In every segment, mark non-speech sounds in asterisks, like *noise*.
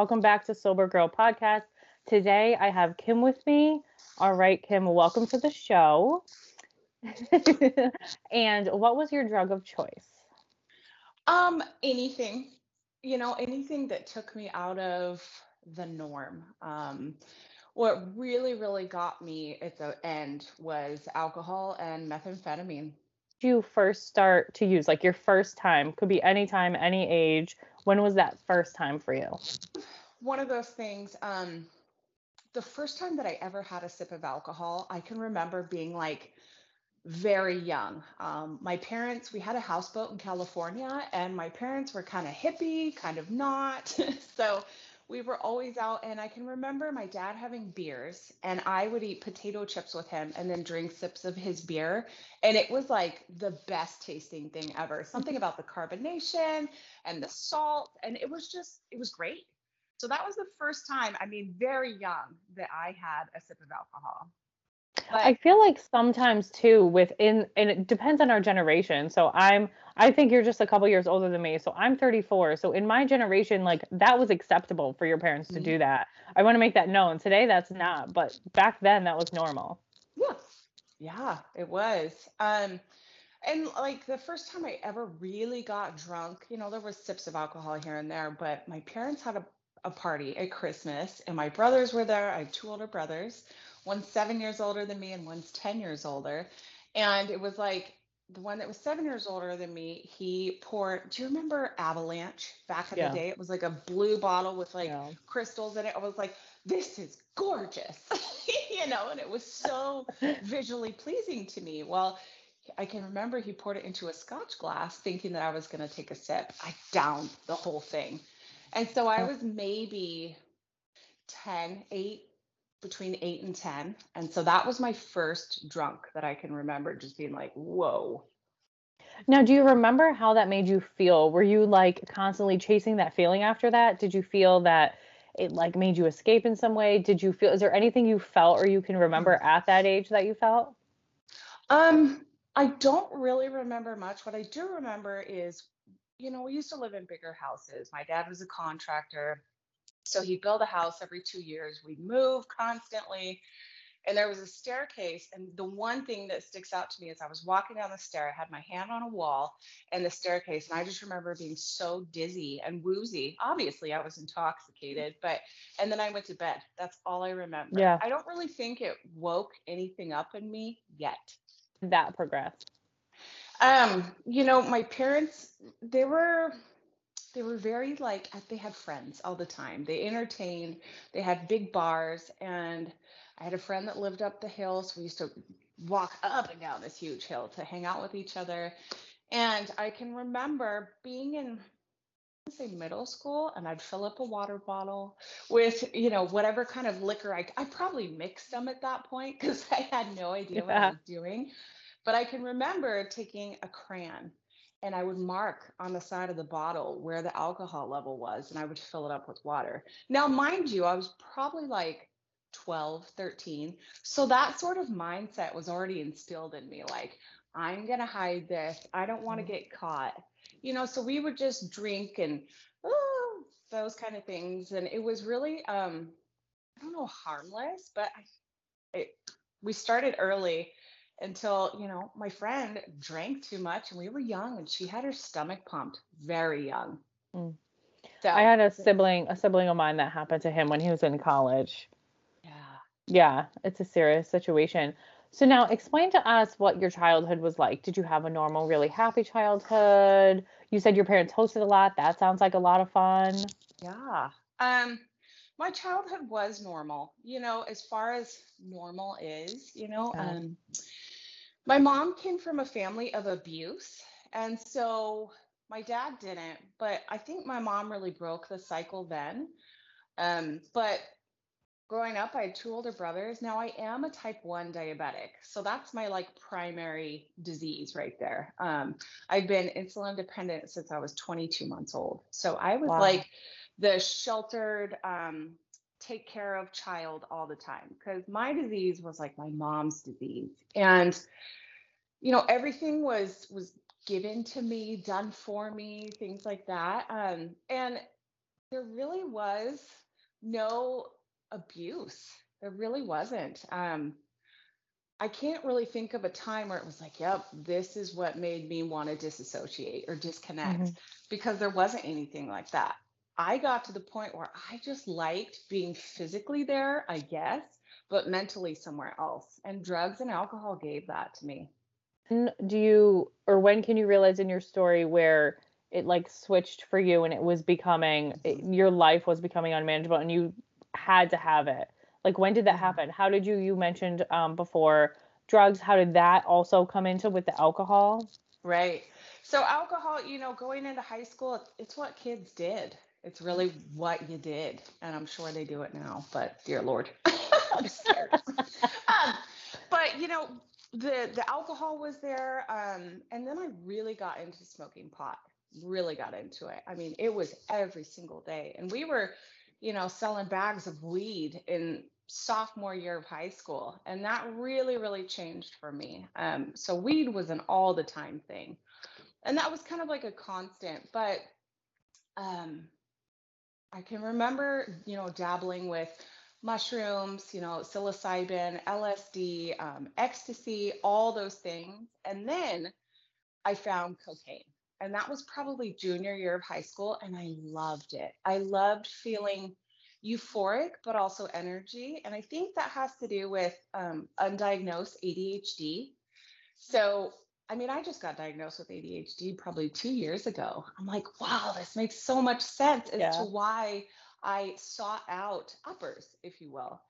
Welcome back to Sober Girl Podcast. Today I have Kim with me. All right, Kim, welcome to the show. *laughs* and what was your drug of choice? Um, anything, you know, anything that took me out of the norm. Um, what really, really got me at the end was alcohol and methamphetamine. You first start to use like your first time? Could be any time, any age. When was that first time for you? One of those things. Um, the first time that I ever had a sip of alcohol, I can remember being like very young. Um, my parents, we had a houseboat in California, and my parents were kind of hippie, kind of not. *laughs* so we were always out, and I can remember my dad having beers, and I would eat potato chips with him and then drink sips of his beer. And it was like the best tasting thing ever. Something about the carbonation and the salt, and it was just, it was great. So that was the first time, I mean, very young, that I had a sip of alcohol. But, I feel like sometimes too within and it depends on our generation. So I'm I think you're just a couple years older than me. So I'm 34. So in my generation like that was acceptable for your parents to mm-hmm. do that. I want to make that known. Today that's not, but back then that was normal. Yeah. Yeah, it was. Um and like the first time I ever really got drunk, you know, there was sips of alcohol here and there, but my parents had a, a party at Christmas and my brothers were there. I have two older brothers One's seven years older than me and one's 10 years older. And it was like the one that was seven years older than me, he poured, do you remember Avalanche back in yeah. the day? It was like a blue bottle with like yeah. crystals in it. I was like, this is gorgeous, *laughs* you know, and it was so *laughs* visually pleasing to me. Well, I can remember he poured it into a scotch glass thinking that I was going to take a sip. I downed the whole thing. And so I was maybe 10, 8, between eight and 10. And so that was my first drunk that I can remember just being like, whoa. Now, do you remember how that made you feel? Were you like constantly chasing that feeling after that? Did you feel that it like made you escape in some way? Did you feel, is there anything you felt or you can remember mm. at that age that you felt? Um, I don't really remember much. What I do remember is, you know, we used to live in bigger houses. My dad was a contractor so he'd build a house every two years. We'd move constantly. And there was a staircase. And the one thing that sticks out to me is I was walking down the stair, I had my hand on a wall and the staircase. And I just remember being so dizzy and woozy. Obviously, I was intoxicated, but, and then I went to bed. That's all I remember. Yeah. I don't really think it woke anything up in me yet. That progressed. Um, you know, my parents, they were, they were very like they had friends all the time they entertained they had big bars and i had a friend that lived up the hill so we used to walk up and down this huge hill to hang out with each other and i can remember being in say middle school and I'd fill up a water bottle with, you know, whatever kind of liquor I I probably mixed them at that point because *laughs* I had no idea yeah. what I was doing. But I can remember taking a crayon and I would mark on the side of the bottle where the alcohol level was and I would fill it up with water. Now, mind you, I was probably like 12, 13. So that sort of mindset was already instilled in me like, I'm going to hide this. I don't want to mm-hmm. get caught. You know, so we would just drink and oh, those kind of things. And it was really, um, I don't know, harmless, but I, it, we started early until you know my friend drank too much and we were young and she had her stomach pumped very young. Mm. so, i had a sibling a sibling of mine that happened to him when he was in college. Yeah. Yeah it's a serious situation. So now explain to us what your childhood was like. Did you have a normal really happy childhood? You said your parents hosted a lot. That sounds like a lot of fun. Yeah. Um my childhood was normal you know as far as normal is you know yeah. um my mom came from a family of abuse. And so my dad didn't, but I think my mom really broke the cycle then. Um, but growing up, I had two older brothers. Now I am a type 1 diabetic. So that's my like primary disease right there. Um, I've been insulin dependent since I was 22 months old. So I was wow. like the sheltered, um, take care of child all the time because my disease was like my mom's disease and you know everything was was given to me done for me things like that um and there really was no abuse. There really wasn't. Um, I can't really think of a time where it was like, yep, this is what made me want to disassociate or disconnect Mhm. because there wasn't anything like that. I got to the point where I just liked being physically there, I guess, but mentally somewhere else. And drugs and alcohol gave that to me. Do you or when can you realize in your story where it like switched for you and it was becoming it, Mhm. your life was becoming unmanageable and you had to have it? Like when did that Mhm. happen? How did you you mentioned um before drugs, how did that also come into with the alcohol? Right. So alcohol, you know, going into high school, it's what kids did. It's really what you did. And I'm sure they do it now, but dear Lord, *laughs* I'm scared. *laughs* um, but you know, the the alcohol was there, um, and then I really got into smoking pot. Really got into it. I mean, it was every single day, and we were, you know, selling bags of weed in sophomore year of high school, and that really, really changed for me. Um, so weed was an all the time thing, and that was kind of like a constant. But um, I can remember, you know, dabbling with mushrooms, you know, psilocybin, LSD, um, ecstasy, all those things. And then I found cocaine. And that was probably junior year of high school. And I loved it. I loved feeling euphoric, but also energy. And I think that has to do with um, undiagnosed ADHD. So, I mean, I just got diagnosed with ADHD probably two years ago. I'm like, wow, this makes so much sense as Yeah. to why I sought out uppers, if you will.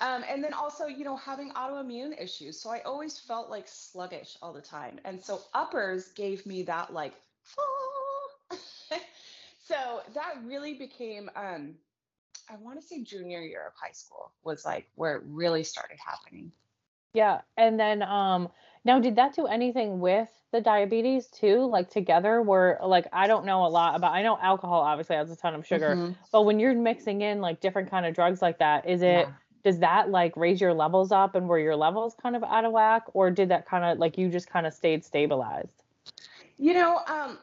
Um, and then also, you know, having autoimmune issues. So I always felt like sluggish all the time. And so uppers gave me that, like, *laughs* so that really became, um, I want to say junior year of high school was like where it really started happening. Yeah. And then um now did that do anything with the diabetes too? Like together where like I don't know a lot about I know alcohol obviously has a ton of sugar, Mhm. but when you're mixing in like different kind of drugs like that, is it Yeah. does that like raise your levels up and were your levels kind of out of whack or did that kind of like you just kind of stayed stabilized? You know, um,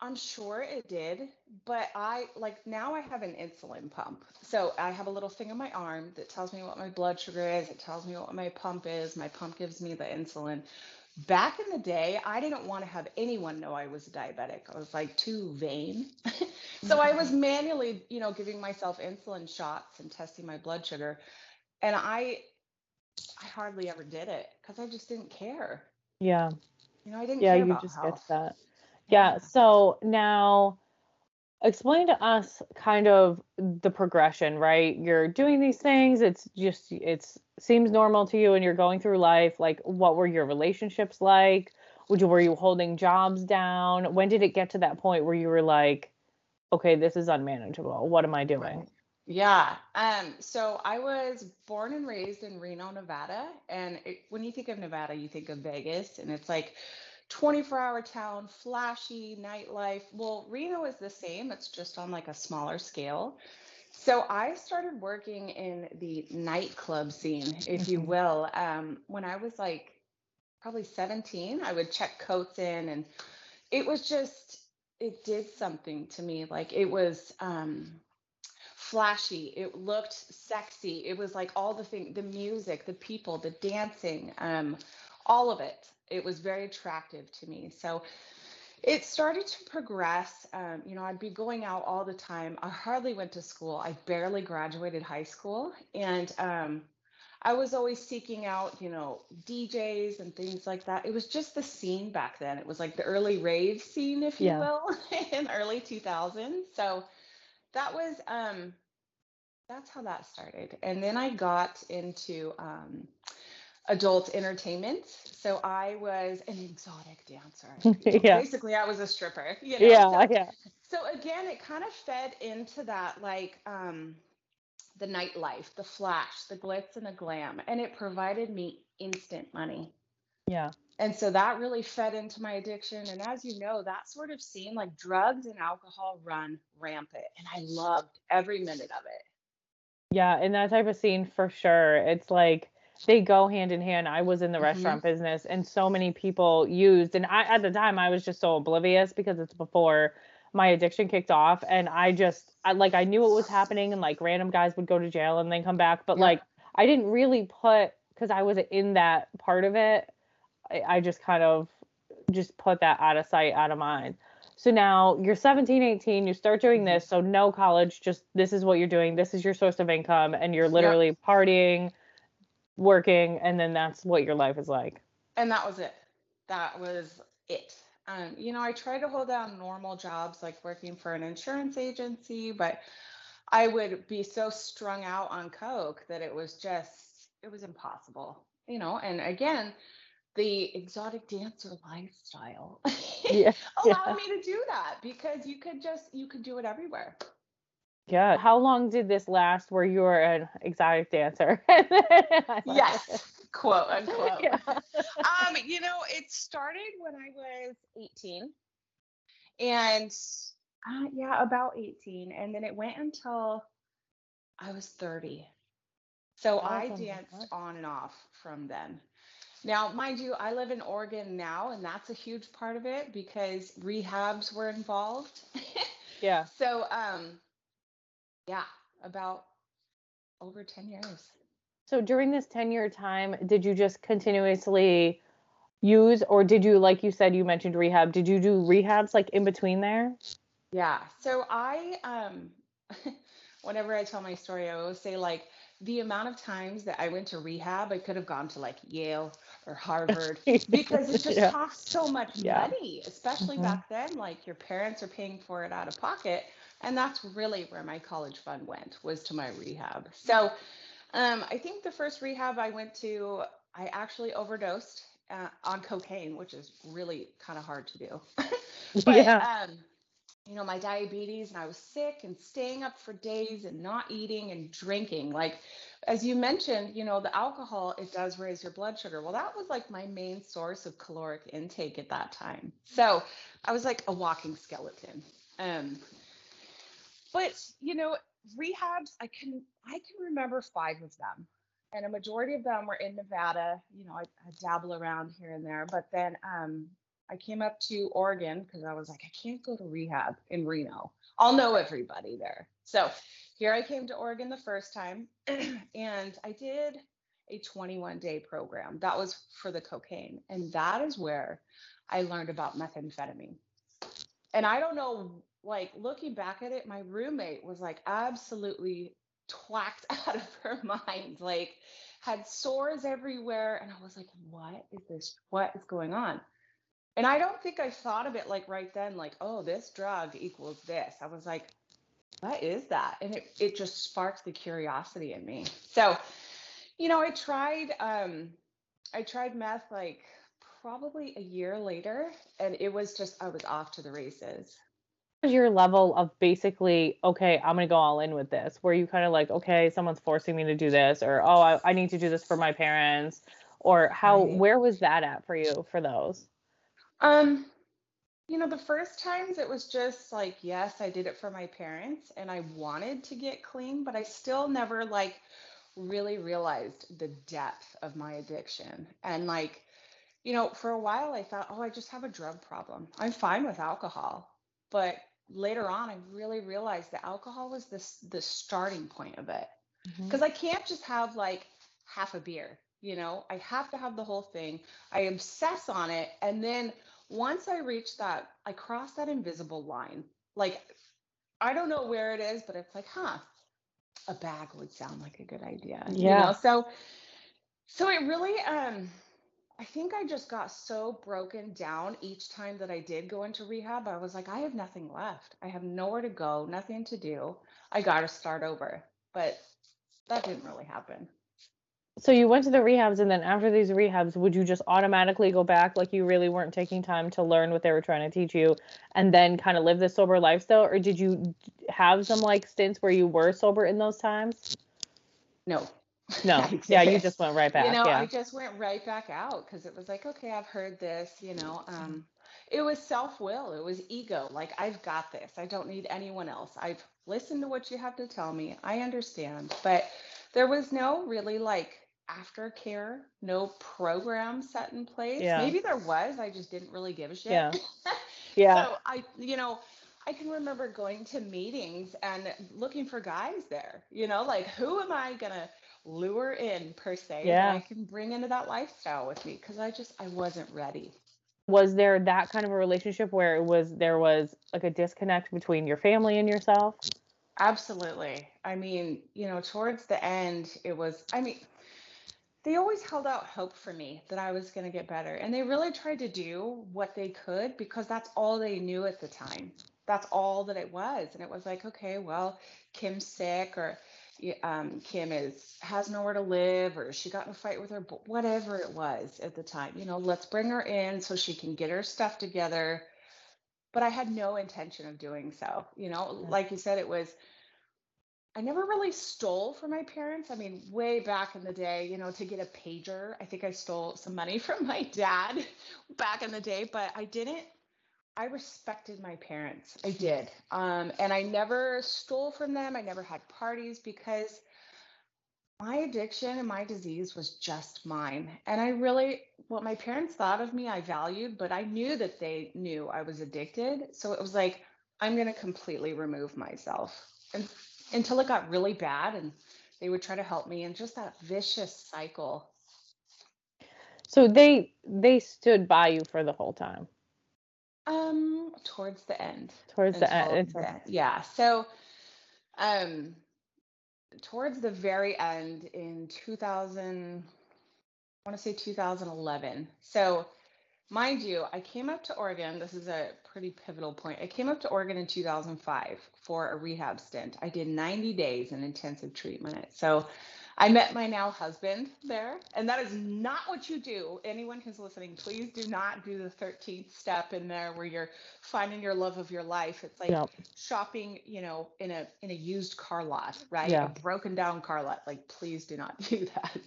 I'm sure it did, but I like now I have an insulin pump. So I have a little thing on my arm that tells me what my blood sugar is. It tells me what my pump is. My pump gives me the insulin. Back in the day, I didn't want to have anyone know I was a diabetic. I was like too vain. *laughs* so I was mm-hmm. manually, you know, giving myself insulin shots and testing my blood sugar. And I I hardly ever did it because I just didn't care. Yeah. You know, I didn't Yeah, care you just get health. to that. Yeah. So now explain to us kind of the progression, right? You're doing these things, it's just it's seems normal to you and you're going through life. Like what were your relationships like? Would you were you holding jobs down? When did it get to that point where you were like, okay, this is unmanageable. What am I doing? Yeah. Um, so I was born and raised in Reno, Nevada. And it, when you think of Nevada, you think of Vegas, and it's like 24 hour town, flashy nightlife. Well, Reno is the same, it's just on like a smaller scale. So I started working in the nightclub scene, if you Mhm. will. Um, when I was like probably 17, I would check coats in, and it was just, it did something to me. Like it was, um, flashy it looked sexy it was like all the thing the music the people the dancing um all of it it was very attractive to me. So it started to progress um, you know i'd be going out all the time. I hardly went to school. I barely graduated high school. And um, i was always seeking out you know djs and things like that. It was just the scene back then. It was like the early rave scene if you Yeah. will *laughs* in early 2000s so that was um that's how that started. And then i got into um adult entertainment so i was an exotic dancer *laughs* yeah. basically i was a stripper *laughs* you know Yeah, so yeah. so again it kind of fed into that like um the nightlife the flash the glitz and the glam and it provided me instant money Yeah. and so that really fed into my addiction. And as you know, that sort of scene, like drugs and alcohol run rampant. And I loved every minute of it. Yeah, in that type of scene for sure. It's like they go hand in hand. I was in the hmm restaurant business and so many people used and I at the time I was just so oblivious because it's before my addiction kicked off and I just I like I knew what was happening and like random guys would go to jail and then come back but Yeah. like I didn't really put because I wasn't in that part of it I, I just kind of just put that out of sight out of mind so now you're 17 18 you start doing Mhm. this so no college just this is what you're doing this is your source of income and you're literally partying working and then that's what your life is like and that was it. That was it. Um, you know, I tried to hold down normal jobs like working for an insurance agency, but I would be so strung out on coke that it was just it was impossible. You know, and again, the exotic dancer lifestyle yeah *laughs* allowed me to do that because you could just you could do it everywhere. Yeah. How long did this last where you were an exotic dancer? *laughs* Yes, *laughs* quote unquote. Yeah. um, you know, it started when I was 18. And uh, yeah, about 18. And then it went until I was 30. So I danced on and off from then. Now, mind you, I live in Oregon now, and that's a huge part of it because rehabs were involved. *laughs* Yeah. so, um, yeah, about over 10 years. So during this 10 year time, did you just continuously use, or did you, like you said, you mentioned rehab, did you do rehabs like in between there? Yeah. So I um *laughs* whenever I tell my story, I always say like the amount of times that I went to rehab, I could have gone to like Yale or Harvard *laughs* because it just Yeah. costs so much Yeah. money, especially Mhm. back then. Like your parents are paying for it out of pocket. And that's really where my college fund went was to my rehab. So um, I think the first rehab I went to, I actually overdosed uh, on cocaine, which is really kind of hard to do. *laughs* But yeah. um, you know, my diabetes and I was sick and staying up for days and not eating and drinking. Like as you mentioned, you know, the alcohol it does raise your blood sugar. Well, that was like my main source of caloric intake at that time. So I was like a walking skeleton. Um, but you know, rehabs, I can I can remember five of them. And a majority of them were in Nevada. You know, I, I dabble around here and there. But then um, I came up to Oregon because I was like, I can't go to rehab in Reno. I'll know everybody there. So here I came to Oregon the first time *clears throat* and I did a 21 day program. That was for the cocaine. And that is where I learned about methamphetamine. And I don't know, like looking back at it, my roommate was like absolutely twacked *laughs* out of her mind, like had sores everywhere. And I was like, what is this? What is going on? And I don't think I thought of it like right then, like, oh, this drug equals this. I was like, what is that? And it, it just sparked the curiosity in me. So, you know, I tried um I tried meth like probably a year later and it was just I was off to the races. Was your level of basically, okay, I'm gonna go all in with this? Were you kind of like, okay, someone's forcing me to do this, or oh, I, I need to do this for my parents, or how? Right. Where was that at for you for those? Um, you know, the first times it was just like, yes, I did it for my parents and I wanted to get clean, but I still never like really realized the depth of my addiction. And like, you know, for a while I thought, oh, I just have a drug problem. I'm fine with alcohol. But later on, I really realized that alcohol was this the starting point of it. Because I can't just have like half a beer, you know, I have to have the whole thing. I obsess on it. And then once I reach that, I cross that invisible line. Like, I don't know where it is, but it's like, huh, a bag would sound like a good idea. You Yeah. know, so, so it really, um, I think I just got so broken down each time that I did go into rehab. I was like, I have nothing left. I have nowhere to go, nothing to do. I got to start over. But that didn't really happen. So you went to the rehabs, and then after these rehabs, would you just automatically go back, like you really weren't taking time to learn what they were trying to teach you, and then kind of live this sober lifestyle, or did you have some like stints where you were sober in those times? No. No. *laughs* Yeah, you just went right back. You know, yeah. I just went right back out because it was like, okay, I've heard this, you know. Um, it was self-will, it was ego. Like, I've got this. I don't need anyone else. I've listened to what you have to tell me. I understand. But there was no really like aftercare, no program set in place. Yeah. Maybe there was, I just didn't really give a shit. Yeah. *laughs* Yeah. So I, you know, I can remember going to meetings and looking for guys there, you know, like who am I gonna lure in per se yeah. I can bring into that lifestyle with me? Because I just I wasn't ready. Was there that kind of a relationship where it was there was like a disconnect between your family and yourself? Absolutely. I mean, you know, towards the end, it was, I mean, they always held out hope for me that I was going to get better. And they really tried to do what they could because that's all they knew at the time. That's all that it was. And it was like, okay, well, Kim's sick or um, Kim is has nowhere to live or she got in a fight with her, whatever it was at the time. You know, let's bring her in so she can get her stuff together. But I had no intention of doing so. You know, Yeah. like you said, it was I never really stole from my parents. I mean, way back in the day, you know, to get a pager, I think I stole some money *laughs* from my dad back in the day, but I didn't. I respected my parents. I did. Um, and I never stole from them. I never had parties because my addiction and my disease was just mine. And I really, what my parents thought of me, I valued, but I knew that they knew I was addicted. So it was like, I'm going to completely remove myself. And until it got really bad and they would try to help me and just that vicious cycle. So they they stood by you for the whole time Um, towards the end. towards the end. Until. Yeah. So um towards the very end in 2000 I want to say 2011. So, mind you, I came up to Oregon. This is a pretty pivotal point. I came up to Oregon in 2005 for a rehab stint. I did 90 days in intensive treatment. So, I met my now husband there, and that is not what you do. Anyone who's listening, please do not do the 13th step in there where you're finding your love of your life. It's like yep. shopping, you know, in a in a used car lot, right? Yeah. A broken down car lot. Like, please do not *laughs* do that.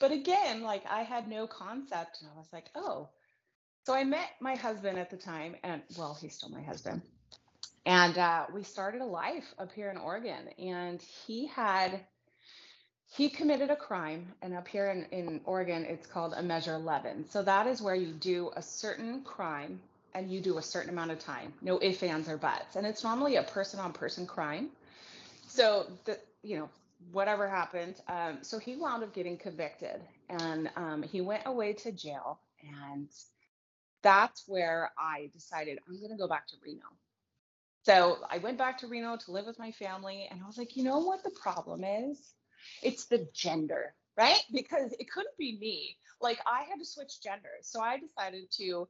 But again, like I had no concept, and I was like, oh. So I met my husband at the time, and well, he's still my husband. And uh, we started a life up here in Oregon, and he had he committed a crime, and up here in, in Oregon, it's called a Measure 11. So that is where you do a certain crime and you do a certain amount of time, no ifs, ands, or buts. And it's normally a person on person crime. So, the, you know, whatever happened. Um, so he wound up getting convicted and um, he went away to jail. And that's where I decided I'm going to go back to Reno. So I went back to Reno to live with my family. And I was like, you know what the problem is? It's the gender, right? Because it couldn't be me. Like I had to switch genders. So I decided to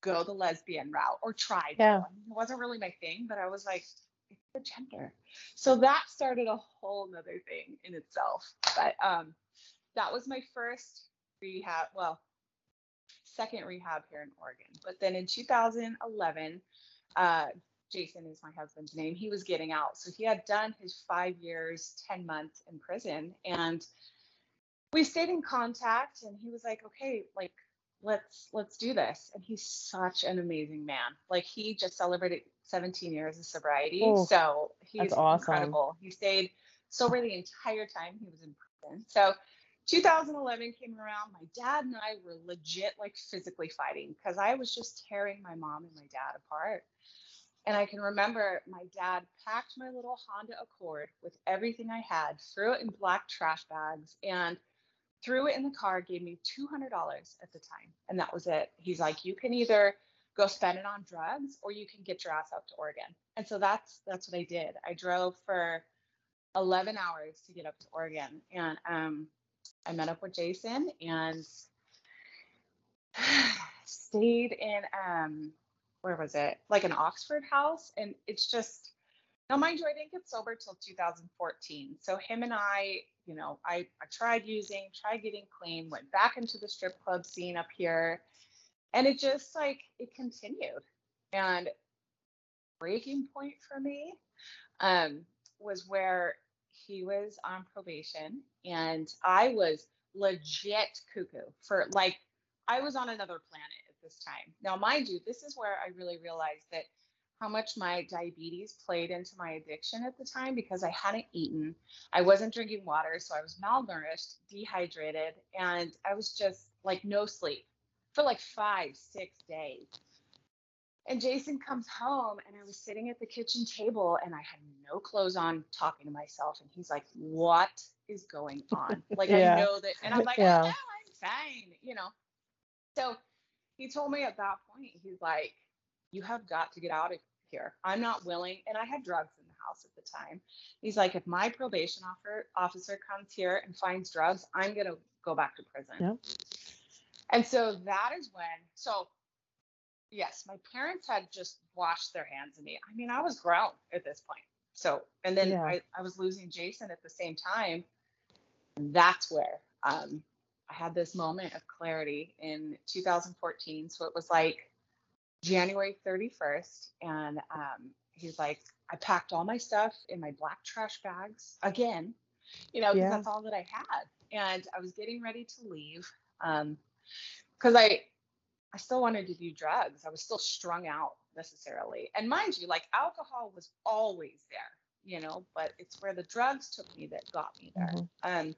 go the lesbian route or try. Yeah. It wasn't really my thing, but I was like, it's the gender. So that started a whole nother thing in itself. But um, that was my first rehab. Well, second rehab here in Oregon. But then in 2011, uh, Jason is my husband's name. He was getting out. So he had done his five years, 10 months in prison. And we stayed in contact and he was like, okay, like, let's let's do this. And he's such an amazing man. Like he just celebrated 17 years of sobriety. Oh, so he's awesome. incredible. He stayed sober the entire time he was in prison. So 2011 came around. My dad and I were legit like physically fighting because I was just tearing my mom and my dad apart. And I can remember my dad packed my little Honda Accord with everything I had, threw it in black trash bags, and threw it in the car, gave me $200 at the time. And that was it. He's like, you can either go spend it on drugs or you can get your ass up to Oregon. And so that's that's what I did. I drove for 11 hours to get up to Oregon. And um, I met up with Jason and *sighs* stayed in um where was it? Like an Oxford house. And it's just now mind you, I didn't get sober till 2014. So him and I, you know, I, I tried using, tried getting clean, went back into the strip club scene up here. And it just like it continued. And breaking point for me um was where he was on probation and I was legit cuckoo for like I was on another planet at this time. Now, mind you, this is where I really realized that how much my diabetes played into my addiction at the time because I hadn't eaten, I wasn't drinking water, so I was malnourished, dehydrated, and I was just like no sleep for like five, six days. And Jason comes home and I was sitting at the kitchen table and I had no clothes on talking to myself. And he's like, What is going on? *laughs* Like Yeah. I know that and I'm like, Yeah. Oh, no, I'm fine, you know. So he told me at that point, he's like, You have got to get out of here. I'm not willing. And I had drugs in the house at the time. He's like, if my probation offer, officer comes here and finds drugs, I'm gonna go back to prison. Yep. And so that is when so yes, my parents had just washed their hands of me. I mean, I was grown at this point. So and then Yeah. I, I was losing Jason at the same time. That's where um I had this moment of clarity in 2014. So it was like January 31st. And um, he's like, I packed all my stuff in my black trash bags again, you know, because Yeah. that's all that I had. And I was getting ready to leave because I, I still wanted to do drugs. I was still strung out necessarily. And mind you, like alcohol was always there, you know, but it's where the drugs took me that got me there. Mhm. Um,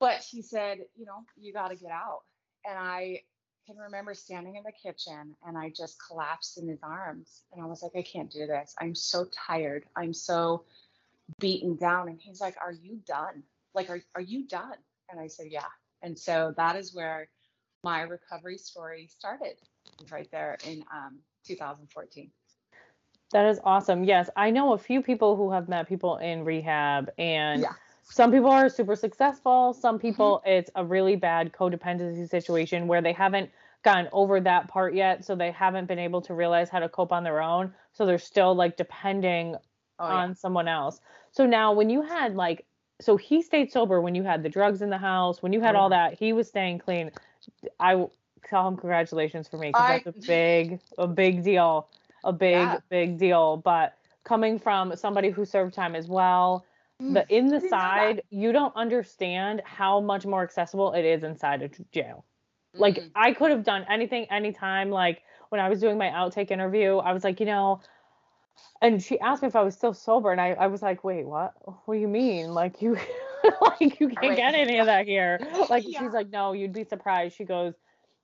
but he said, you know, you got to get out. And I can remember standing in the kitchen and I just collapsed in his arms. And I was like, I can't do this. I'm so tired. I'm so beaten down. And he's like, Are you done? Like, are, are you done? And I said, Yeah. And so that is where my recovery story started, right there in um, 2014. That is awesome. Yes, I know a few people who have met people in rehab, and Yeah. Some people are super successful. Some mm-hmm. people, it's a really bad codependency situation where they haven't gotten over that part yet. So they haven't been able to realize how to cope on their own. So they're still like depending Oh, yeah. on someone else. So now, when you had like, so he stayed sober when you had the drugs in the house, when you had Oh, all mm-hmm. that, he was staying clean. I tell him congratulations for me because I- that's a big, a big deal, a big, Yeah. big deal. But coming from somebody who served time as well, the in the I didn't know that. side, you don't understand how much more accessible it is inside of jail. Like Mhm. I could have done anything anytime. Like when I was doing my outtake interview, I was like, you know, and she asked me if I was still sober, and I, I was like, wait, what? What do you mean? Like you, *laughs* like you can't get any of that here. Like Yeah. she's like, no, you'd be surprised. She goes,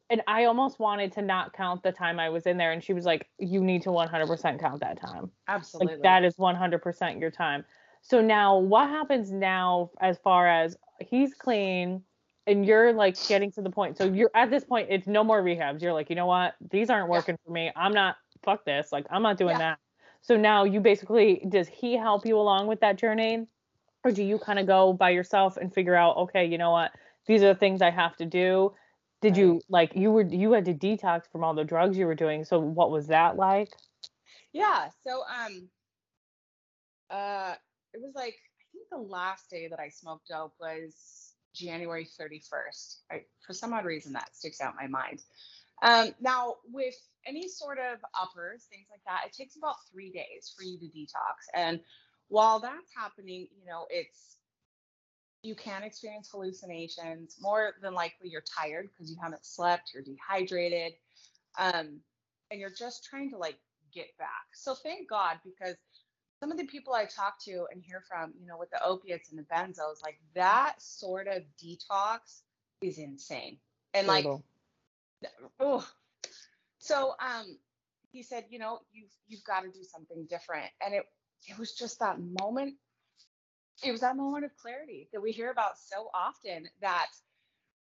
and I almost wanted to not count the time I was in there, and she was like, you need to 100% count that time. Absolutely. Like that is 100% your time. So now what happens now as far as he's clean and you're like getting to the point. So you're at this point it's no more rehabs. You're like, "You know what? These aren't Yeah. working for me. I'm not fuck this. Like I'm not doing Yeah. that." So now you basically does he help you along with that journey? Or do you kind of go by yourself and figure out, "Okay, you know what? These are the things I have to do." Did you like you were you had to detox from all the drugs you were doing. So what was that like? Yeah. So um uh it was like I think the last day that I smoked dope was January 31st. I, for some odd reason that sticks out in my mind. Um now with any sort of uppers, things like that, it takes about three days for you to detox. And while that's happening, you know, it's you can experience hallucinations. More than likely you're tired because you haven't slept, you're dehydrated. Um and you're just trying to like get back. So thank God because some of the people I talk to and hear from, you know, with the opiates and the benzos, like that sort of detox is insane. And like, oh, so um, he said, you know, you've you've got to do something different, and it it was just that moment. It was that moment of clarity that we hear about so often that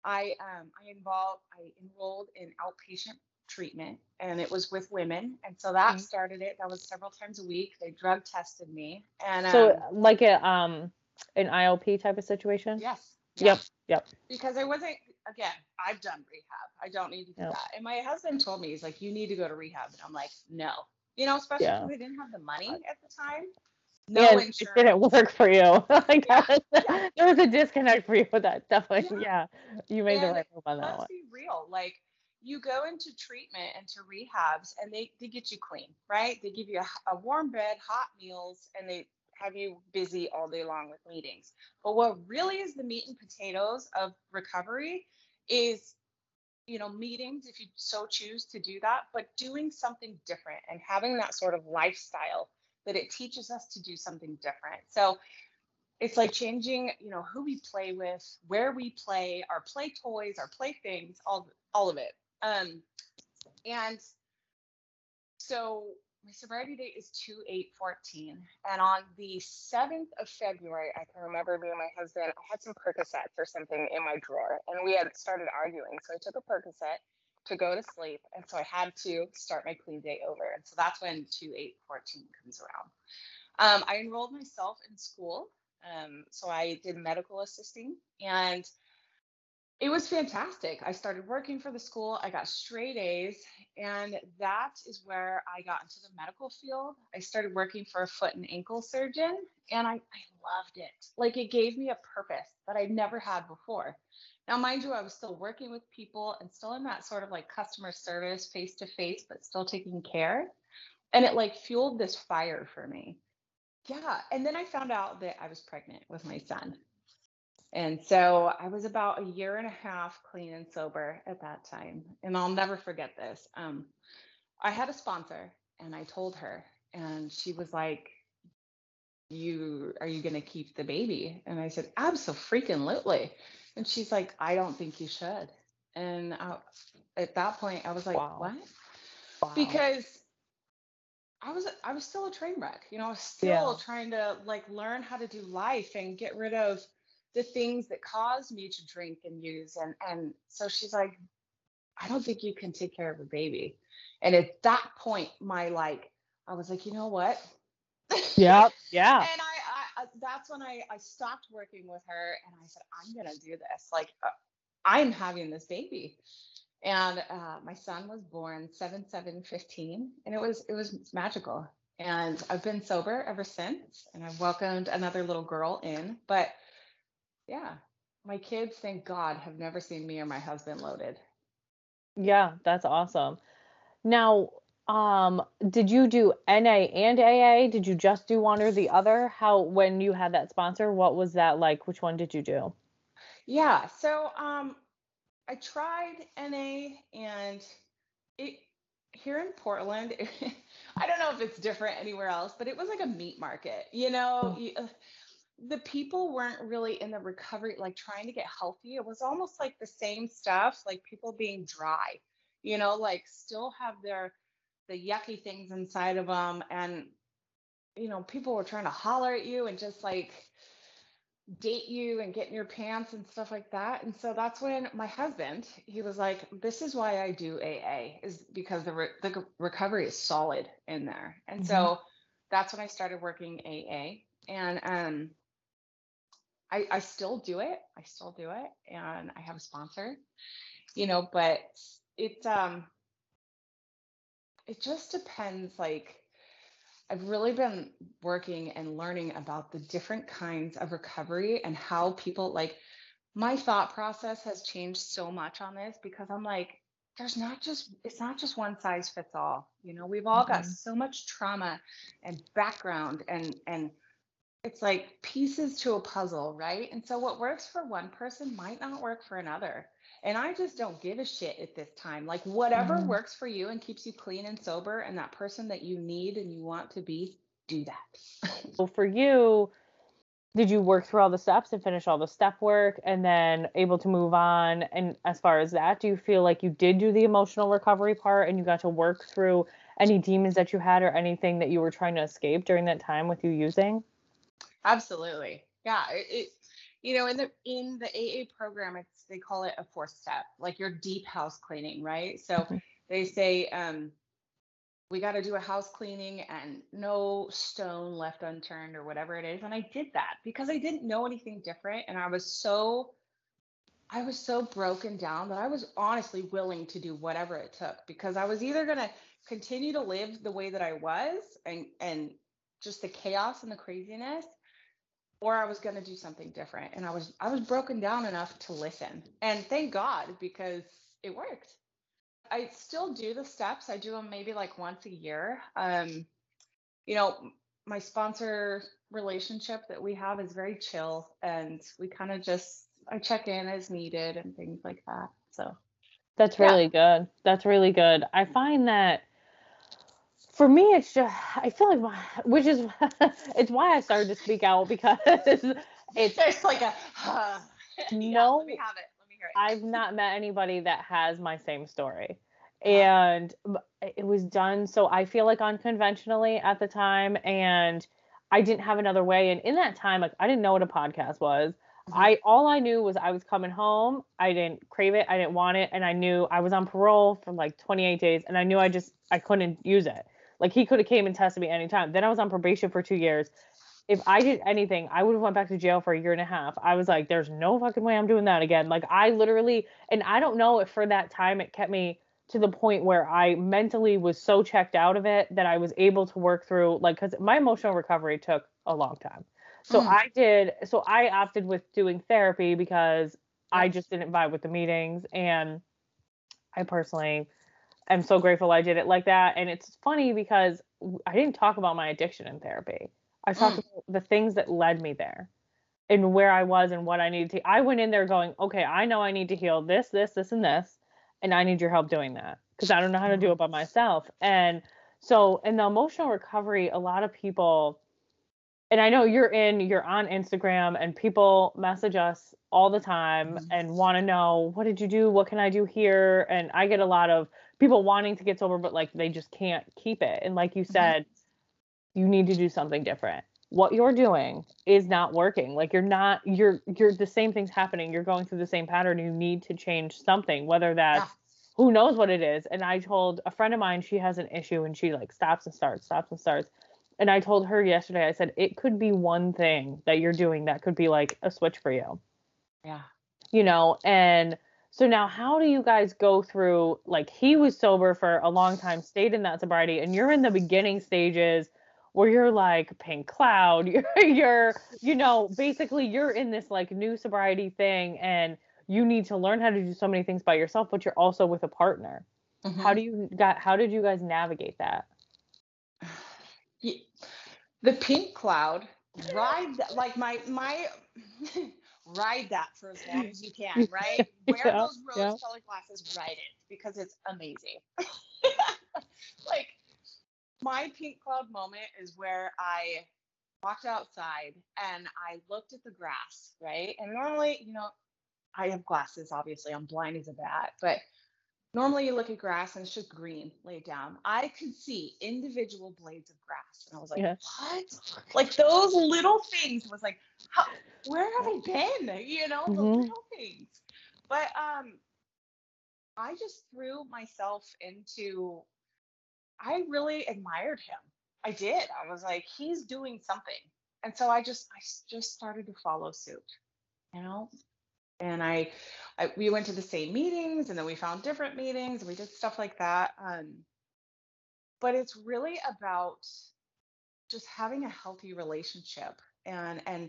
I um I involved I enrolled in outpatient treatment and it was with women and so that Mhm. started it that was several times a week they drug tested me and um, So like a um an IOP type of situation? yes Yep. yeah. Yep. because I wasn't again I've done rehab I don't need to do that and my husband told me he's like you need to go to rehab and I'm like no you know especially Yeah. because I didn't have the money at the time no and it insurance didn't work for you. *laughs* like Yeah, was- there was a disconnect for you with that. Definitely. *laughs* Yeah. You made the right move on that let's one. be real. Like you go into treatment and to rehabs and they, they get you clean, right? They give you a, a warm bed, hot meals, and they have you busy all day long with meetings. But what really is the meat and potatoes of recovery is, you know, meetings if you so choose to do that, but doing something different and having that sort of lifestyle that it teaches us to do something different. So it's like changing, you know, who we play with, where we play, our play toys, our playthings, all all of it. Um, and so my sobriety date is 2 8 14. And on the 7th of February, I can remember me and my husband, I had some Percocets or something in my drawer, and we had started arguing. So I took a Percocet to go to sleep. And so I had to start my clean day over. And so that's when 2 8 14 comes around. Um, I enrolled myself in school. Um, so I did medical assisting and it was fantastic. I started working for the school. I got straight A's, and that is where I got into the medical field. I started working for a foot and ankle surgeon, and I, I loved it. Like it gave me a purpose that I'd never had before. Now, mind you, I was still working with people and still in that sort of like customer service face to face, but still taking care. And it like fueled this fire for me. Yeah. And then I found out that I was pregnant with my son. And so I was about a year and a half clean and sober at that time. And I'll never forget this. Um, I had a sponsor and I told her, and she was like, You are you gonna keep the baby? And I said, Absolutely. And she's like, I don't think you should. And I, at that point, I was like, wow. What? Wow. Because I was I was still a train wreck. You know, I was still yeah. trying to like learn how to do life and get rid of the things that caused me to drink and use. And and so she's like, I don't think you can take care of a baby. And at that point, my like, I was like, you know what? Yeah. *laughs* Yeah. and I, I, that's when I, I stopped working with her and I said, I'm going to do this. Like, uh, I'm having this baby. And uh, my son was born 7 7 15 and it was it was magical and i've been sober ever since and i've welcomed another little girl in but yeah, my kids, thank God, have never seen me or my husband loaded. Yeah, that's awesome. Now, um, did you do NA and AA? Did you just do one or the other? How when you had that sponsor, what was that like? Which one did you do? Yeah, so um I tried NA and it here in Portland, *laughs* I don't know if it's different anywhere else, but it was like a meat market. You know, mm the people weren't really in the recovery, like trying to get healthy. It was almost like the same stuff, like people being dry, you know, like still have their the yucky things inside of them, and you know, people were trying to holler at you and just like date you and get in your pants and stuff like that. And so that's when my husband, he was like, "This is why I do AA, is because the re- the recovery is solid in there." And mm-hmm. so that's when I started working AA, and um I, I still do it. I still do it. And I have a sponsor, you know, but it um it just depends like I've really been working and learning about the different kinds of recovery and how people like my thought process has changed so much on this because I'm like, there's not just it's not just one size fits all. You know, we've all mm-hmm. got so much trauma and background and and it's like pieces to a puzzle, right? And so what works for one person might not work for another. And I just don't give a shit at this time. Like whatever mm-hmm. works for you and keeps you clean and sober and that person that you need and you want to be, do that. so for you, did you work through all the steps and finish all the step work and then able to move on? And as far as that, do you feel like you did do the emotional recovery part and you got to work through any demons that you had or anything that you were trying to escape during that time with you using? Absolutely. Yeah. It, it, you know, in the in the AA program, it's they call it a fourth step, like your deep house cleaning, right? So mm-hmm. they say um, we got to do a house cleaning and no stone left unturned or whatever it is. And I did that because I didn't know anything different, and I was so I was so broken down that I was honestly willing to do whatever it took because I was either gonna continue to live the way that I was and and just the chaos and the craziness or I was going to do something different. And I was I was broken down enough to listen. And thank God because it worked. I still do the steps. I do them maybe like once a year. Um, you know, my sponsor relationship that we have is very chill and we kind of just I check in as needed and things like that. So that's really yeah. good. That's really good. I find that for me it's just i feel like my, which is *laughs* it's why i started to speak out because *laughs* it's just like a uh, *sighs* no yeah, let me have it let me hear it i've not met anybody that has my same story and it was done so I feel like unconventionally at the time and I didn't have another way and in that time like I didn't know what a podcast was. Mm-hmm. I all I knew was I was coming home. I didn't crave it. I didn't want it and I knew I was on parole for like 28 days and I knew I just I couldn't use it. Like he could have came and tested me anytime. Then I was on probation for 2 years. If I did anything, I would have went back to jail for a year and a half. I was like there's no fucking way I'm doing that again. Like I literally and I don't know if for that time it kept me to the point where I mentally was so checked out of it that I was able to work through like cuz my emotional recovery took a long time. So mm. I did so I opted with doing therapy because I just didn't vibe with the meetings and I personally am so grateful I did it like that and it's funny because I didn't talk about my addiction in therapy. I talked mm. about the things that led me there and where I was and what I needed to I went in there going, "Okay, I know I need to heal this, this, this and this." and I need your help doing that because I don't know how to do it by myself. And so in the emotional recovery, a lot of people, and I know you're in, you're on Instagram, and people message us all the time and want to know what did you do, what can I do here, and I get a lot of people wanting to get sober, but like they just can't keep it. And like you mm-hmm. said, mm-hmm. you need to do something different what you're doing is not working like you're not you're you're the same things happening you're going through the same pattern you need to change something whether that's yeah. who knows what it is and i told a friend of mine she has an issue and she like stops and starts stops and starts and i told her yesterday i said it could be one thing that you're doing that could be like a switch for you yeah you know and so now how do you guys go through like he was sober for a long time stayed in that sobriety and you're in the beginning stages where you're like pink cloud you're *laughs* you're you know basically you're in this like new sobriety thing and you need to learn how to do so many things by yourself but you're also with a partner mm-hmm. how do you got how did you guys navigate that *sighs* the pink cloud ride like my my *laughs* ride that for as long as you can *laughs* right wear yeah, those rose yeah. colored glasses ride it because it's amazing *laughs* like my pink cloud moment is where I walked outside and I looked at the grass, right? And normally, you know, I have glasses, obviously, I'm blind as a bat, but normally you look at grass and it's just green laid down. I could see individual blades of grass. And I was like, yeah. what? Like those little things was like, how, where have I been? You know, mm-hmm. the little things. But um I just threw myself into I really admired him. I did. I was like, he's doing something. And so I just I just started to follow suit, you know? And I, I we went to the same meetings and then we found different meetings and we did stuff like that. Um, but it's really about just having a healthy relationship and and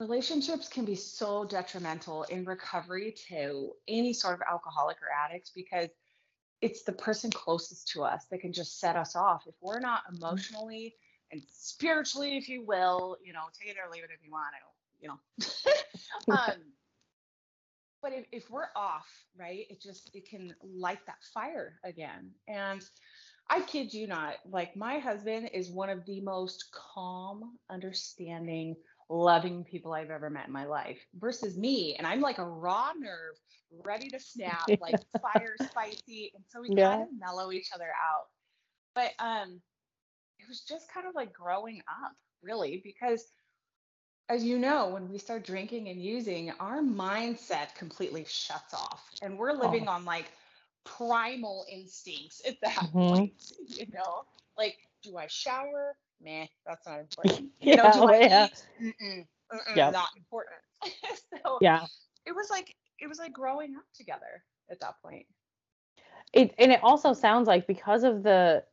relationships can be so detrimental in recovery to any sort of alcoholic or addicts because it's the person closest to us that can just set us off. If we're not mm-hmm. emotionally and spiritually, if you will, you know, take it or leave it if you want to, you know. *laughs* um, but if, if we're off, right, it just it can light that fire again. And I kid you not, like my husband is one of the most calm, understanding, loving people I've ever met in my life versus me. And I'm like a raw nerve, ready to snap, *laughs* like fire spicy. And so we yeah. kind of mellow each other out. But um it was just kind of like growing up, really, because as you know, when we start drinking and using, our mindset completely shuts off. And we're living oh. on like primal instincts at that mm-hmm. point, *laughs* you know? Like, do I shower? meh, that's not important. *laughs* You yeah, know, do I yeah. eat? Mm-mm, mm-mm, yeah. Not important. *laughs* so yeah, it was like it was like growing up together at that point. It and it also sounds like because of the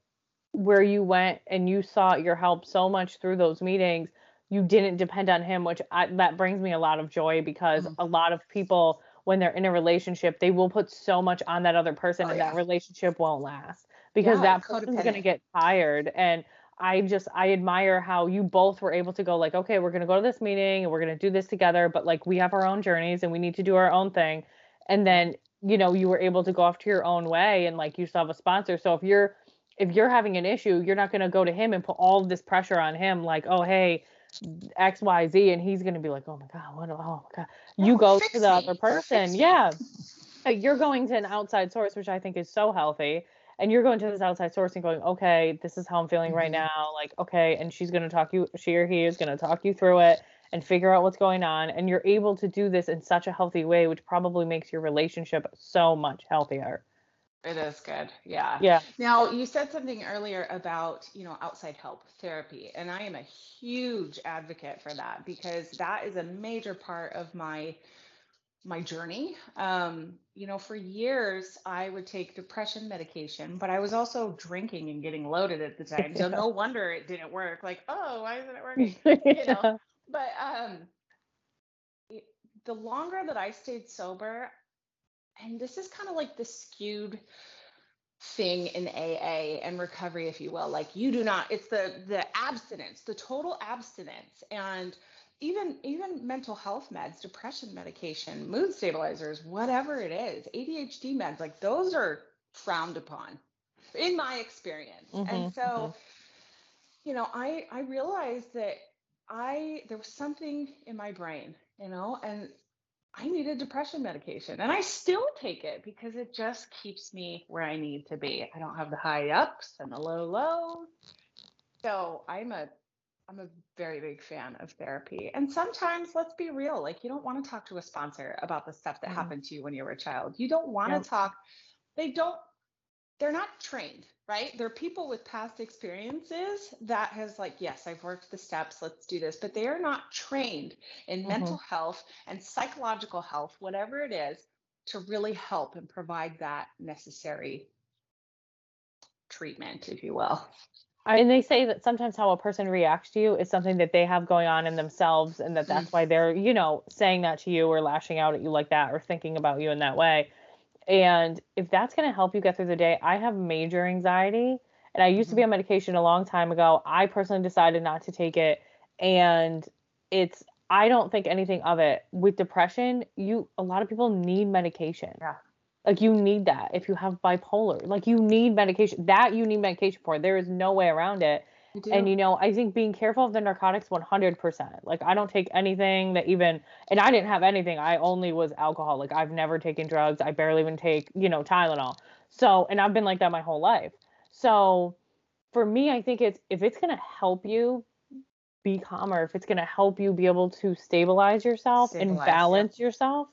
where you went and you sought your help so much through those meetings, you didn't depend on him, which I, that brings me a lot of joy because mm-hmm. a lot of people when they're in a relationship, they will put so much on that other person oh, and yeah. that relationship won't last because yeah, that person's going to get tired and I just I admire how you both were able to go like, okay, we're gonna go to this meeting and we're gonna do this together, but like we have our own journeys and we need to do our own thing. And then, you know, you were able to go off to your own way and like you still have a sponsor. So if you're if you're having an issue, you're not gonna go to him and put all of this pressure on him, like, oh hey, X, Y, Z, and he's gonna be like, oh my god, what oh my god. You go to the other person. Yeah. you're going to an outside source, which I think is so healthy. And you're going to this outside source and going, okay, this is how I'm feeling right Mhm. now. Like, okay, and she's gonna talk you, she or he is gonna talk you through it and figure out what's going on. And you're able to do this in such a healthy way, which probably makes your relationship so much healthier. It is good. Yeah. Yeah. Now, you said something earlier about, you know, outside help, therapy, and I am a huge advocate for that because that is a major part of my my journey. Um, you know, for years I would take depression medication, but I was also drinking and getting loaded at the time. So Yeah. no *laughs* wonder it didn't work. Like, oh, why isn't it working? *laughs* You know, but um the longer that I stayed sober, and this is kind of like the skewed thing in AA and recovery, if you will. Like you do not, it's the the abstinence, the total abstinence. And even even mental health meds, depression medication, mood stabilizers, whatever it is, ADHD meds, like those are frowned upon in my experience. Mhm, And so, mhm. you know, I I realized that I there was something in my brain, you know, and I needed depression medication and I still take it because it just keeps me where I need to be. I don't have the high ups and the low lows. So I'm a I'm a very big fan of therapy. And sometimes let's be real, like you don't want to talk to a sponsor about the stuff that Mhm. happened to you when you were a child. You don't want to Yep. talk they don't they're not trained, right? They're people with past experiences that has like, yes, I've worked the steps, let's do this, but they are not trained in Mhm. mental health and psychological health, whatever it is, to really help and provide that necessary treatment, if you will. I- And they say that sometimes how a person reacts to you is something that they have going on in themselves, and that that's why they're, you know, saying that to you or lashing out at you like that or thinking about you in that way. And if that's going to help you get through the day, I have major anxiety, and I used to be on mm-hmm. medication a long time ago. I personally decided not to take it, and it's I don't think anything of it. With depression, you a lot of people need medication. Yeah. Like you need that if you have bipolar. Like you need medication. That you need medication for. There is no way around it. And you know, I think being careful of the narcotics 100%. Like I don't take anything that even and I didn't have anything. I only was alcohol. Like I've never taken drugs. I barely even take, you know, Tylenol. So, and I've been like that my whole life. So, for me, I think it's if it's going to help you be calmer, if it's going to help you be able to stabilize yourself and Stabilize, yeah. balance yourself,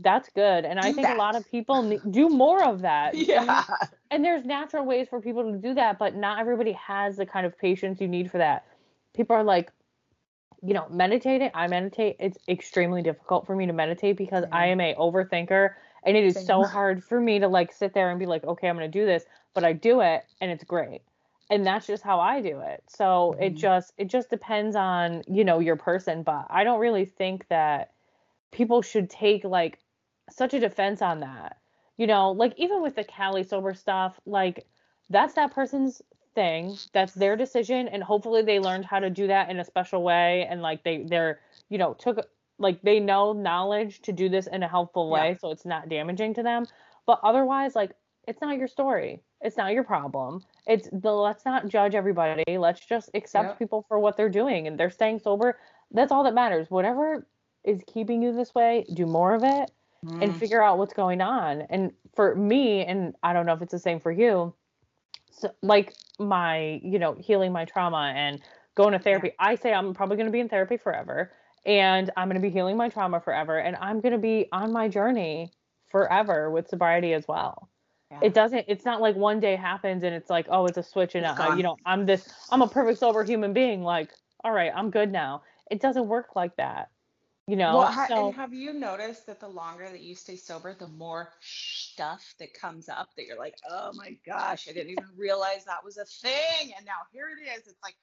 that's good. And I Do think a lot of people ne- do more of that. *laughs* yeah. And there's natural ways for people to do that, but not everybody has the kind of patience you need for that. People are like, you know, meditating. I meditate. It's extremely difficult for me to meditate because I am a overthinker and it is so *laughs* hard for me to like sit there and be like, okay, I'm going to do this, but I do it and it's great. And that's just how I do it. So it Mhm. just it just depends on, you know, your person, but I don't really think that people should take like such a defense on that. You know, like even with the Cali sober stuff, like that's that person's thing. That's their decision and hopefully they learned how to do that in a special way and like they they're, you know, took like they know knowledge to do this in a helpful Yeah. way so it's not damaging to them. But otherwise like it's not your story. It's not your problem. It's the let's not judge everybody. Let's just accept people for what they're doing and they're staying sober. That's all that matters. Whatever is keeping you this way, do more of it and Mm. figure out what's going on. And for me, and I don't know if it's the same for you, so like my, you know, healing my trauma and going to therapy, I say I'm probably going to be in therapy forever and I'm going to be healing my trauma forever and I'm going to be on my journey forever with sobriety as well. Yeah. It doesn't it's not like one day happens and it's like, oh, it's a switch and uh, you know, I'm this I'm a perfect sober human being like, all right, I'm good now. It doesn't work like that. You know. Well, so and have you noticed that the longer that you stay sober, the more stuff that comes up that you're like, oh my gosh, I didn't even realize that was a thing, and now here it is. It's like,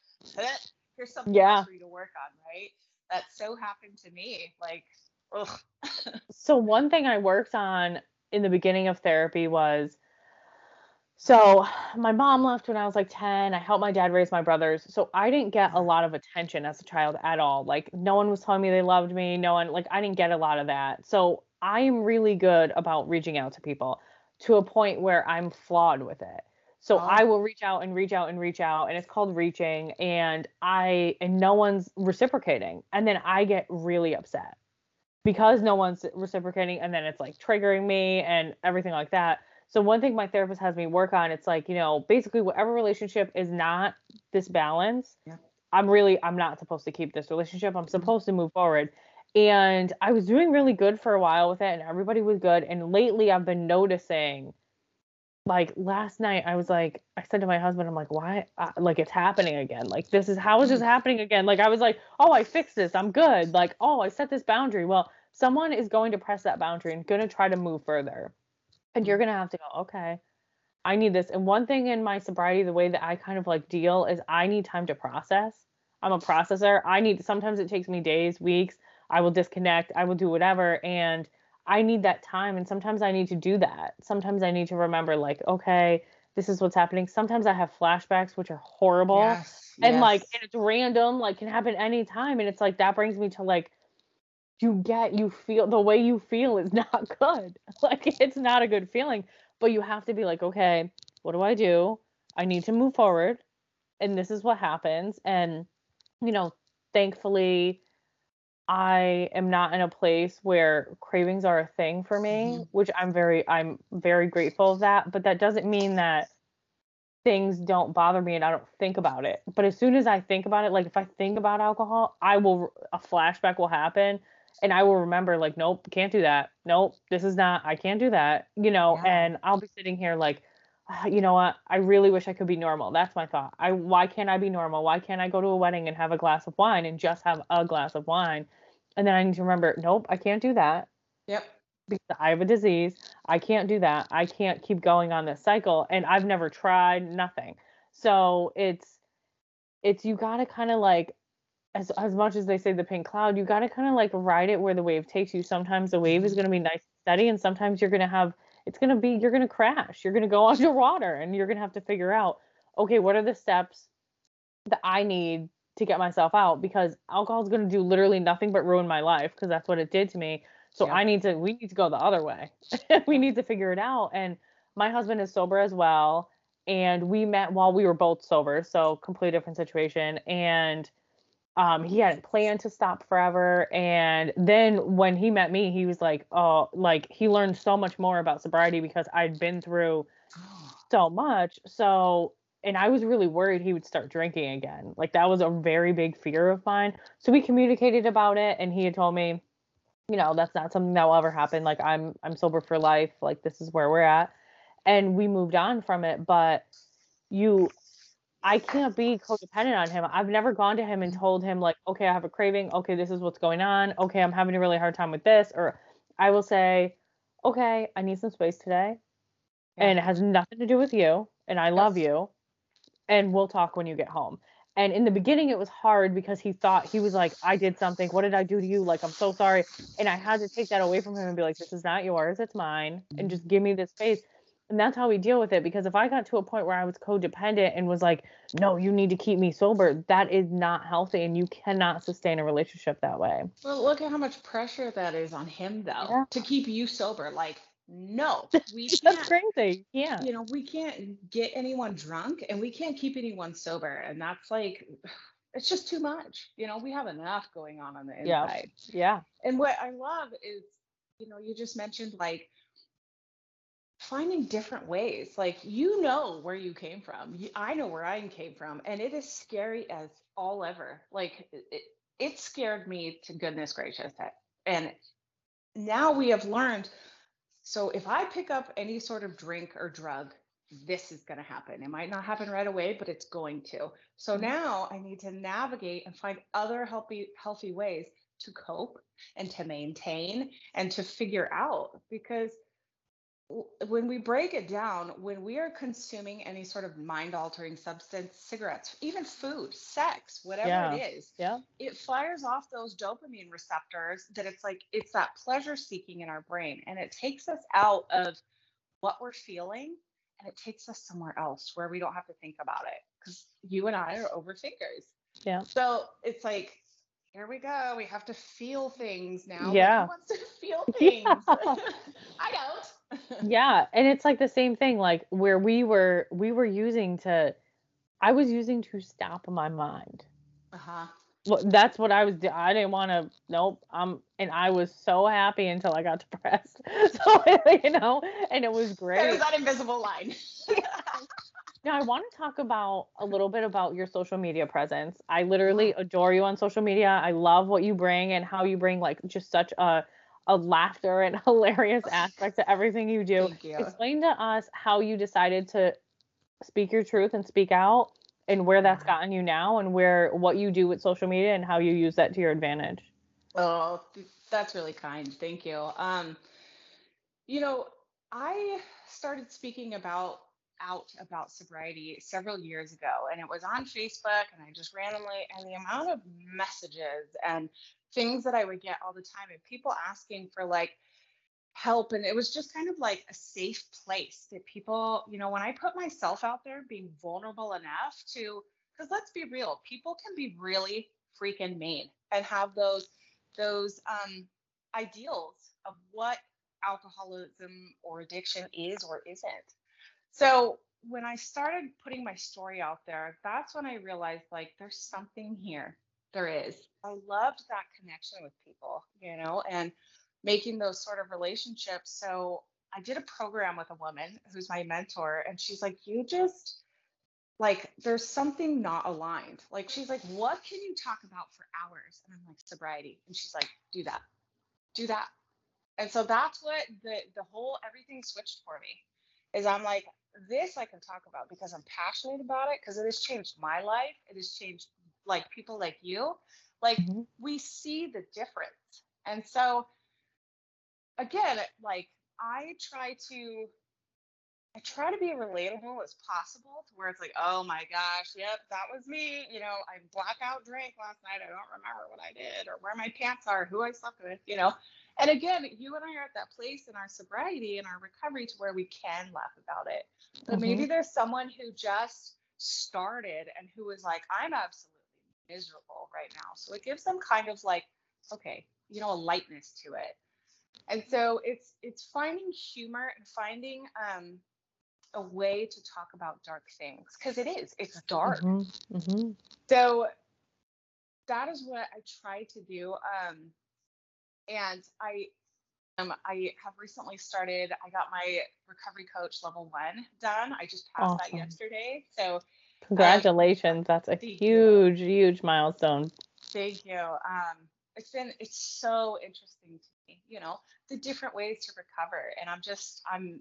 here's something Yeah. for you to work on, right? That so happened to me. Like, ugh. *laughs* So one thing I worked on in the beginning of therapy was so my mom left when I was like 10. I helped my dad raise my brothers. So I didn't get a lot of attention as a child at all. Like no one was telling me they loved me. No one like I didn't get a lot of that. So I am really good about reaching out to people to a point where I'm flawed with it. So Oh. I ah. will reach out and reach out and reach out and it's called reaching and I and no one's reciprocating and then I get really upset because no one's reciprocating and then it's like triggering me and everything like that. So one thing my therapist has me work on, it's like, you know, basically whatever relationship is not this balance, Yeah. I'm really I'm not supposed to keep this relationship. I'm supposed to move forward. And I was doing really good for a while with it and everybody was good. And lately I've been noticing like last night I was like I said to my husband I'm like why uh, like it's happening again like this is how is this happening again like I was like oh I fixed this I'm good like oh I set this boundary well someone is going to press that boundary and going to try to move further and you're mm. going to have to go okay I need this and one thing in my sobriety the way that I kind of like deal is I need time to process I'm a processor I need sometimes it takes me days weeks I will disconnect I will do whatever and I need that time and sometimes I need to do that. Sometimes I need to remember like, okay, this is what's happening. Sometimes I have flashbacks which are horrible. Yes, And like and it's random, like can happen anytime. And it's like that brings me to like you get you feel the way you feel is *laughs* not good. Like it's not a good feeling. But you have to be like, okay, what do I do? I need to move forward. And this is what happens. And, you know, thankfully I am not in a place where cravings are a thing for me, Mhm. which I'm very I'm very grateful of that, but that doesn't mean that things don't bother me and I don't think about it. But as soon as I think about it, like if I think about alcohol, I will a flashback will happen and I will remember like nope, can't do that. Nope, this is not I can't do that, you know, Yeah. and I'll be sitting here like "Ah, you know what? I really wish I could be normal. That's my thought. I why can't I be normal? Why can't I go to a wedding and have a glass of wine and just have a glass of wine? And then I need to remember, nope, I can't do that Yep. because I have a disease. I can't do that. I can't keep going on this cycle and I've never tried nothing. So it's it's you got to kind of like as as much as they say the pink cloud, you got to kind of like ride it where the wave takes you. Sometimes the wave is Mhm. going to be nice and steady and sometimes you're going to have it's going to be you're going to crash. You're going to go *laughs* underwater and you're going to have to figure out okay, what are the steps that I need to get myself out because alcohol is going to do literally nothing but ruin my life because that's what it did to me. So Yep. I need to we need to go the other way. *laughs* we need to figure it out and my husband is sober as well and we met while we were both sober, so completely different situation and um he hadn't planned to stop forever and then when he met me he was like oh like he learned so much more about sobriety because I'd been through *gasps* so much. So, and I was really worried he would start drinking again. Like that was a very big fear of mine. So we communicated about it and he had told me, you know, that's not something that will ever happen. Like I'm I'm sober for life. Like this is where we're at. And we moved on from it, but you I can't be codependent on him. I've never gone to him and mm-hmm. told him like, okay, I have a craving. Okay, this is what's going on. Okay, I'm having a really hard time with this. Or I will say, okay, I need some space today Yeah. and it has nothing to do with you and i love you and we'll talk when you get home. And in the beginning it was hard because he thought he was like i did something. What did i do to you? Like i'm so sorry. And i had to take that away from him and be like this is not yours. It's mine and mm-hmm. just give me this space and that's how we deal with it because if i got to a point where i was codependent and was like no you need to keep me sober that is not healthy and you cannot sustain a relationship that way Well, look at how much pressure that is on him, though, Yeah. to keep you sober. Like, no, *laughs* we that's can't. crazy yeah You know, we can't get anyone drunk, and we can't keep anyone sober, and that's like, *sighs* it's just too much. You know, we have enough going on on the inside Yeah. inside. yeah And what I love is, you know, you just mentioned like finding different ways. Like you know where you came from. You, I know where I came from, and it is scary as all ever. Like it, it, scared me to goodness gracious. That- And now we have learned. So if I pick up any sort of drink or drug, this is going to happen. It might not happen right away, but it's going to. So Mhm. now I need to navigate and find other healthy healthy ways to cope and to maintain and to figure out because when we break it down, when we are consuming any sort of mind altering substance, cigarettes, even food, sex, whatever Yeah. it is, yeah it fires off those dopamine receptors that it's like it's that pleasure seeking in our brain and it takes us out of what we're feeling and it takes us somewhere else where we don't have to think about it because you and I are overthinkers. yeah So it's like, here we go. We have to feel things now. Yeah. Who wants to feel *laughs* Yeah. things? *laughs* I don't. Yeah and it's like the same thing like where we were we were using to i was using to stop my mind Uh huh. well, that's what I was. I didn't want to. Nope. Um, and I was so happy until I got *laughs* depressed. So *laughs* you know, and it was great. There's that invisible line. *laughs* now I want to talk about a little bit about your social media presence. I literally adore you on social media. I love what you bring and how you bring like just such a a laughter and *laughs* hilarious aspect to everything you do. Thank you. Explain to us how you decided to speak your truth and speak out and where that's gotten you now and where what you do with social media and how you use that to your advantage. Oh, that's really kind. Thank you. Um, you know, I started speaking about out about sobriety several years ago and it was on Facebook and I just randomly and the amount of messages and things that I would get all the time and people asking for like help and it was just kind of like a safe place that people you know when i put myself out there being vulnerable enough to because let's be real people can be really freaking mean and have those those um ideals of what alcoholism or addiction is or isn't. So when i started putting my story out there that's when i realized like there's something here there is i loved that connection with people you know and making those sort of relationships. So I did a program with a woman who's my mentor, and she's like, You just like, there's something not aligned. Like, she's like, What can you talk about for hours? And I'm like, Sobriety. And she's like, Do that, do that. And so that's what the the whole everything switched for me is I'm like, this I can talk about because I'm passionate about it because it has changed my life. It has changed like people like you. Like mm-hmm. we see the difference. And so again, like I try to I try to be relatable as possible to where it's like, oh my gosh, yep, that was me. You know, I blackout drank last night. I don't remember what I did or where my pants are, who I slept with, you know. And again, you and I are at that place in our sobriety and our recovery to where we can laugh about it. But mm-hmm. maybe there's someone who just started and who is like, I'm absolutely miserable right now. So it gives them kind of like, okay, you know, a lightness to it and so it's it's finding humor and finding um, a way to talk about dark things because it is it's dark mm-hmm. Mm-hmm. so that is what i try to do um, and i um, i have recently started i got my recovery coach level one done i just passed awesome. that yesterday so congratulations. That's a huge you. huge milestone. Thank you. Um, it's been it's so interesting to me you know the different ways to recover. And i'm just i'm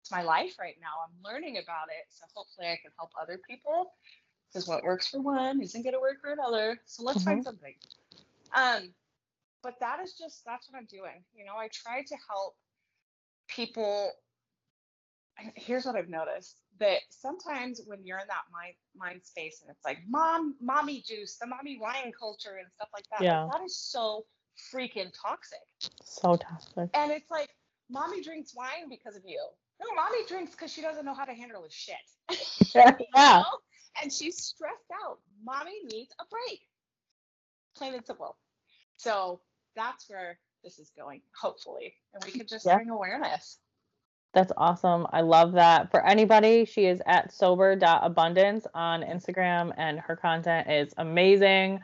it's my life right now. I'm learning about it. So hopefully i can help other people. Because what works for one isn't going to work for another. So let's mm-hmm. find something. Um but that is just that's what i'm doing. You know i try to help people *clears throat* here's what i've noticed that sometimes when you're in that mind mind space and it's like mom mommy juice the mommy wine culture and stuff like that yeah. Like, that is so freaking toxic. So toxic. And it's like mommy drinks wine because of you. No mommy drinks because she doesn't know how to handle his shit. *laughs* Yeah. know? and she's stressed out. Mommy needs a break. Plain and simple. So that's where this is going hopefully. And we could just yeah. bring awareness that's awesome. I love that. For anybody, she is at sober.abundance on Instagram and her content is amazing.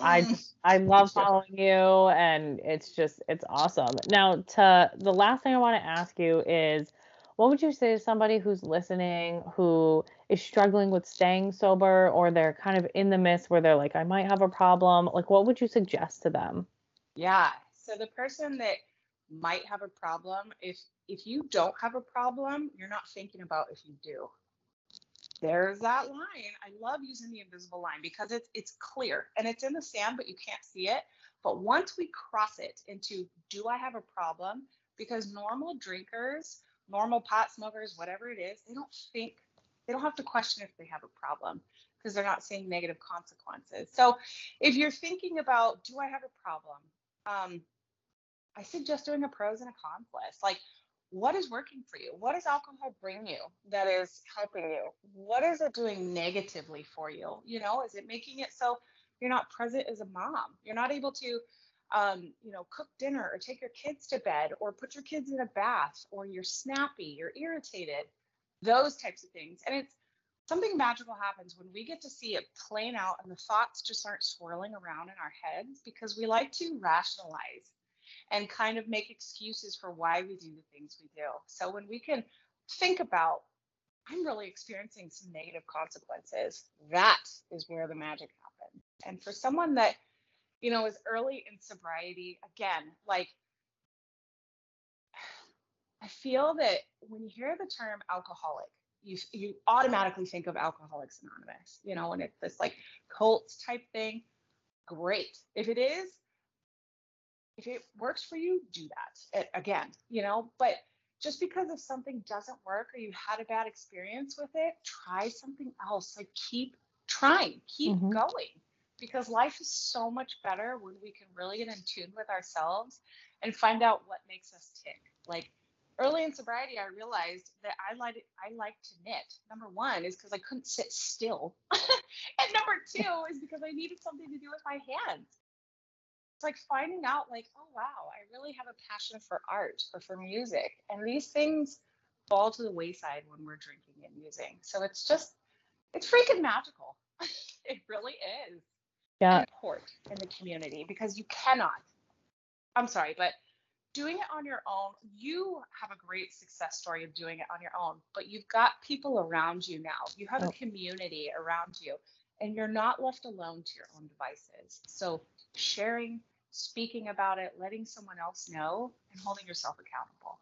I. *laughs* I love following you and it's just it's awesome. Now to the last thing I want to ask you is what would you say to somebody who's listening who is struggling with staying sober or they're kind of in the midst where they're like I might have a problem? Like what would you suggest to them? Yeah. So the person that might have a problem if if you don't have a problem you're not thinking about if you do. There's that line. I love using the invisible line because it's it's clear and it's in the sand but you can't see it. But once we cross it into do i have a problem? Because normal drinkers normal pot smokers whatever it is they don't think they don't have to question if they have a problem because they're not seeing negative consequences. So if you're thinking about do i have a problem? Um, I suggest doing a pros and a cons list. Like, what is working for you? What does alcohol bring you that is helping you? What is it doing negatively for you? You know, is it making it so you're not present as a mom? You're not able to, um, you know, cook dinner or take your kids to bed or put your kids in a bath or you're snappy, you're irritated, those types of things. And it's something magical happens when we get to see it playing out and the thoughts just aren't swirling around in our heads because we like to rationalize and kind of make excuses for why we do the things we do. So when we can think about, I'm really experiencing some negative consequences, that is where the magic happens. And for someone that, you know, is early in sobriety, again, like I feel that when you hear the term alcoholic, you you automatically think of Alcoholics Anonymous, you know, and it's this like cult type thing. Great. If it is, if it works for you, do that. It, again, you know, but just because if something doesn't work or you had a bad experience with it, try something else. Like keep trying, keep mm-hmm. going because life is so much better when we can really get in tune with ourselves and find out what makes us tick. Like early in sobriety, I realized that I like I like to knit. Number one is because I couldn't sit still, *laughs* and number two is because I needed something to do with my hands. It's like finding out, like, oh wow, I really have a passion for art or for music, and these things fall to the wayside when we're drinking and using. So it's just, it's freaking magical. *laughs* it really is. Yeah. Support in the community because you cannot. I'm sorry, but doing it on your own, you have a great success story of doing it on your own, but you've got people around you now. You have oh. a community around you, and you're not left alone to your own devices. So, sharing, speaking about it, letting someone else know, and holding yourself accountable.